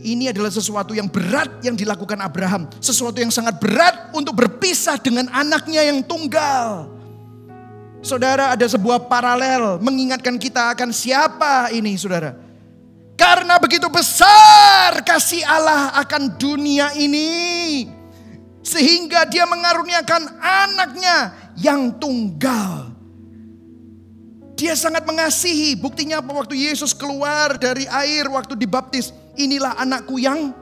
Ini adalah sesuatu yang berat yang dilakukan Abraham. Sesuatu yang sangat berat untuk berpisah dengan anaknya yang tunggal. Saudara ada sebuah paralel mengingatkan kita akan siapa ini saudara. Karena begitu besar kasih Allah akan dunia ini. Sehingga dia mengaruniakan anaknya yang tunggal. Dia sangat mengasihi. Buktinya waktu Yesus keluar dari air waktu dibaptis. Inilah anakku yang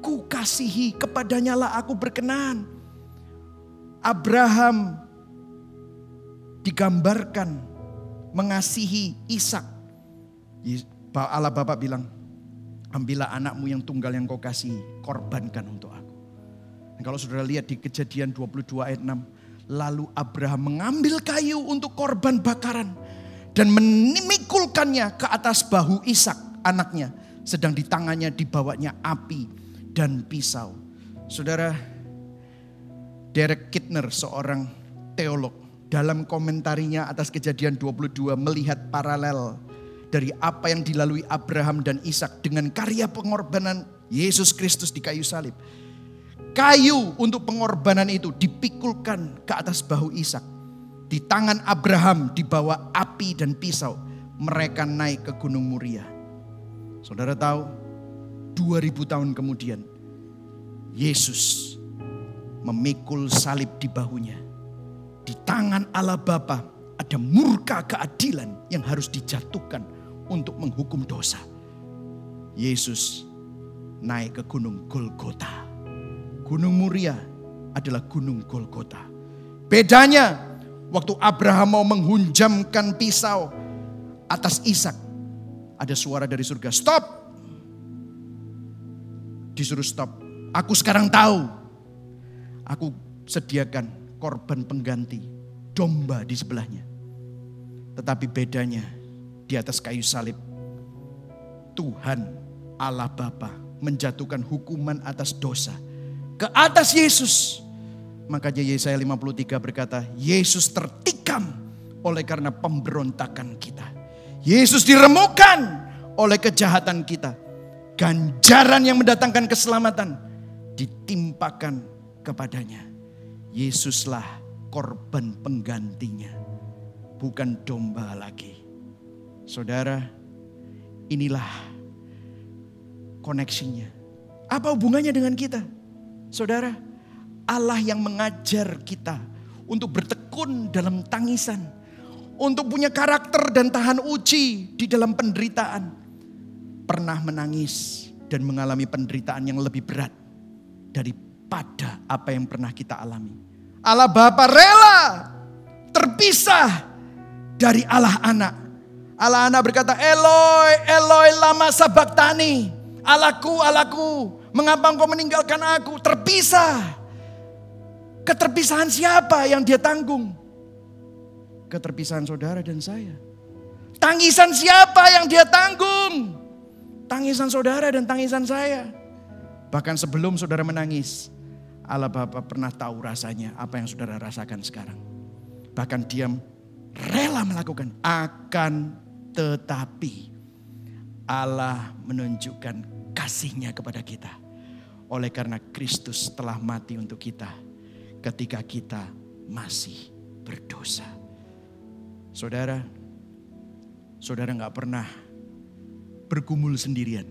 ku kasihi. Kepadanya lah aku berkenan. Abraham digambarkan mengasihi Ishak. Allah Bapak bilang, ambillah anakmu yang tunggal yang kau kasih, korbankan untuk aku. Dan kalau saudara lihat di kejadian 22 ayat 6, lalu Abraham mengambil kayu untuk korban bakaran dan memikulkannya ke atas bahu Ishak anaknya. Sedang di tangannya dibawanya api dan pisau. Saudara, Derek Kittner seorang teolog dalam komentarinya atas kejadian 22 melihat paralel dari apa yang dilalui Abraham dan Ishak dengan karya pengorbanan Yesus Kristus di kayu salib. Kayu untuk pengorbanan itu dipikulkan ke atas bahu Ishak. Di tangan Abraham dibawa api dan pisau. Mereka naik ke Gunung Muria. Saudara tahu, 2000 tahun kemudian Yesus memikul salib di bahunya di tangan Allah Bapa ada murka keadilan yang harus dijatuhkan untuk menghukum dosa. Yesus naik ke gunung Golgota. Gunung Muria adalah gunung Golgota. Bedanya waktu Abraham mau menghunjamkan pisau atas Ishak, ada suara dari surga, "Stop!" Disuruh stop. Aku sekarang tahu. Aku sediakan korban pengganti, domba di sebelahnya. Tetapi bedanya di atas kayu salib, Tuhan Allah Bapa menjatuhkan hukuman atas dosa ke atas Yesus. Makanya Yesaya 53 berkata, Yesus tertikam oleh karena pemberontakan kita. Yesus diremukan oleh kejahatan kita. Ganjaran yang mendatangkan keselamatan ditimpakan kepadanya. Yesuslah korban penggantinya, bukan domba lagi. Saudara, inilah koneksinya. Apa hubungannya dengan kita? Saudara, Allah yang mengajar kita untuk bertekun dalam tangisan, untuk punya karakter dan tahan uji di dalam penderitaan, pernah menangis dan mengalami penderitaan yang lebih berat daripada apa yang pernah kita alami. Allah Bapa rela terpisah dari Allah Anak. Allah Anak berkata, Eloi, Eloi lama sabaktani. Allahku, Allahku, mengapa engkau meninggalkan aku? Terpisah. Keterpisahan siapa yang dia tanggung? Keterpisahan saudara dan saya. Tangisan siapa yang dia tanggung? Tangisan saudara dan tangisan saya. Bahkan sebelum saudara menangis, Allah Bapa pernah tahu rasanya apa yang saudara rasakan sekarang. Bahkan dia rela melakukan. Akan tetapi Allah menunjukkan kasihnya kepada kita. Oleh karena Kristus telah mati untuk kita. Ketika kita masih berdosa. Saudara, saudara nggak pernah bergumul sendirian.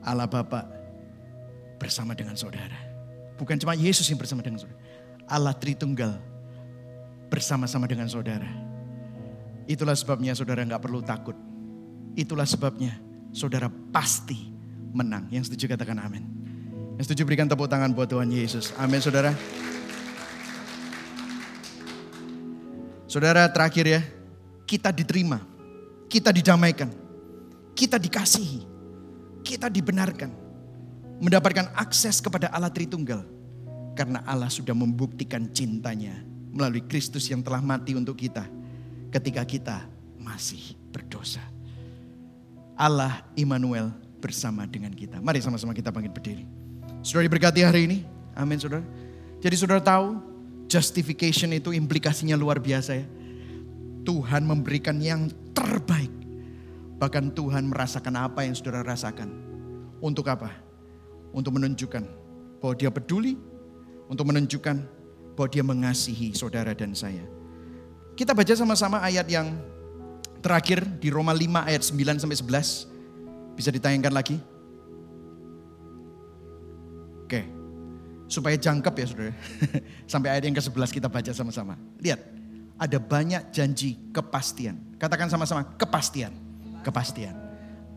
Allah Bapa bersama dengan saudara. Bukan cuma Yesus yang bersama dengan saudara. Allah Tritunggal bersama-sama dengan saudara. Itulah sebabnya saudara nggak perlu takut. Itulah sebabnya saudara pasti menang. Yang setuju katakan amin. Yang setuju berikan tepuk tangan buat Tuhan Yesus. Amin saudara. Saudara terakhir ya, kita diterima, kita didamaikan, kita dikasihi, kita dibenarkan mendapatkan akses kepada Allah Tritunggal. Karena Allah sudah membuktikan cintanya melalui Kristus yang telah mati untuk kita ketika kita masih berdosa. Allah Immanuel bersama dengan kita. Mari sama-sama kita bangkit berdiri. Sudah diberkati hari ini. Amin saudara. Jadi saudara tahu justification itu implikasinya luar biasa ya. Tuhan memberikan yang terbaik. Bahkan Tuhan merasakan apa yang saudara rasakan. Untuk apa? untuk menunjukkan bahwa dia peduli, untuk menunjukkan bahwa dia mengasihi saudara dan saya. Kita baca sama-sama ayat yang terakhir di Roma 5 ayat 9 sampai 11. Bisa ditayangkan lagi? Oke. Supaya jangkep ya saudara. sampai ayat yang ke-11 kita baca sama-sama. Lihat, ada banyak janji kepastian. Katakan sama-sama kepastian. Kepastian.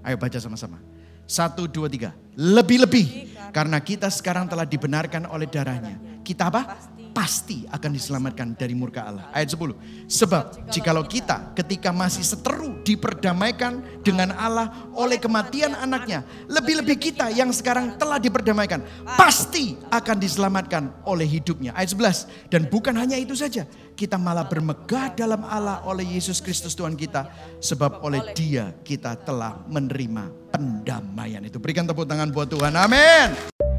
Ayo baca sama-sama. Satu, dua, tiga. Lebih-lebih. Karena kita sekarang telah dibenarkan oleh darahnya. Kita apa? Pasti akan diselamatkan dari murka Allah. Ayat 10. Sebab jikalau kita ketika masih seteru diperdamaikan dengan Allah oleh kematian anaknya. Lebih-lebih kita yang sekarang telah diperdamaikan. Pasti akan diselamatkan oleh hidupnya. Ayat 11. Dan bukan hanya itu saja kita malah bermegah dalam Allah oleh Yesus Kristus Tuhan kita. Sebab oleh dia kita telah menerima pendamaian itu. Berikan tepuk tangan buat Tuhan. Amin.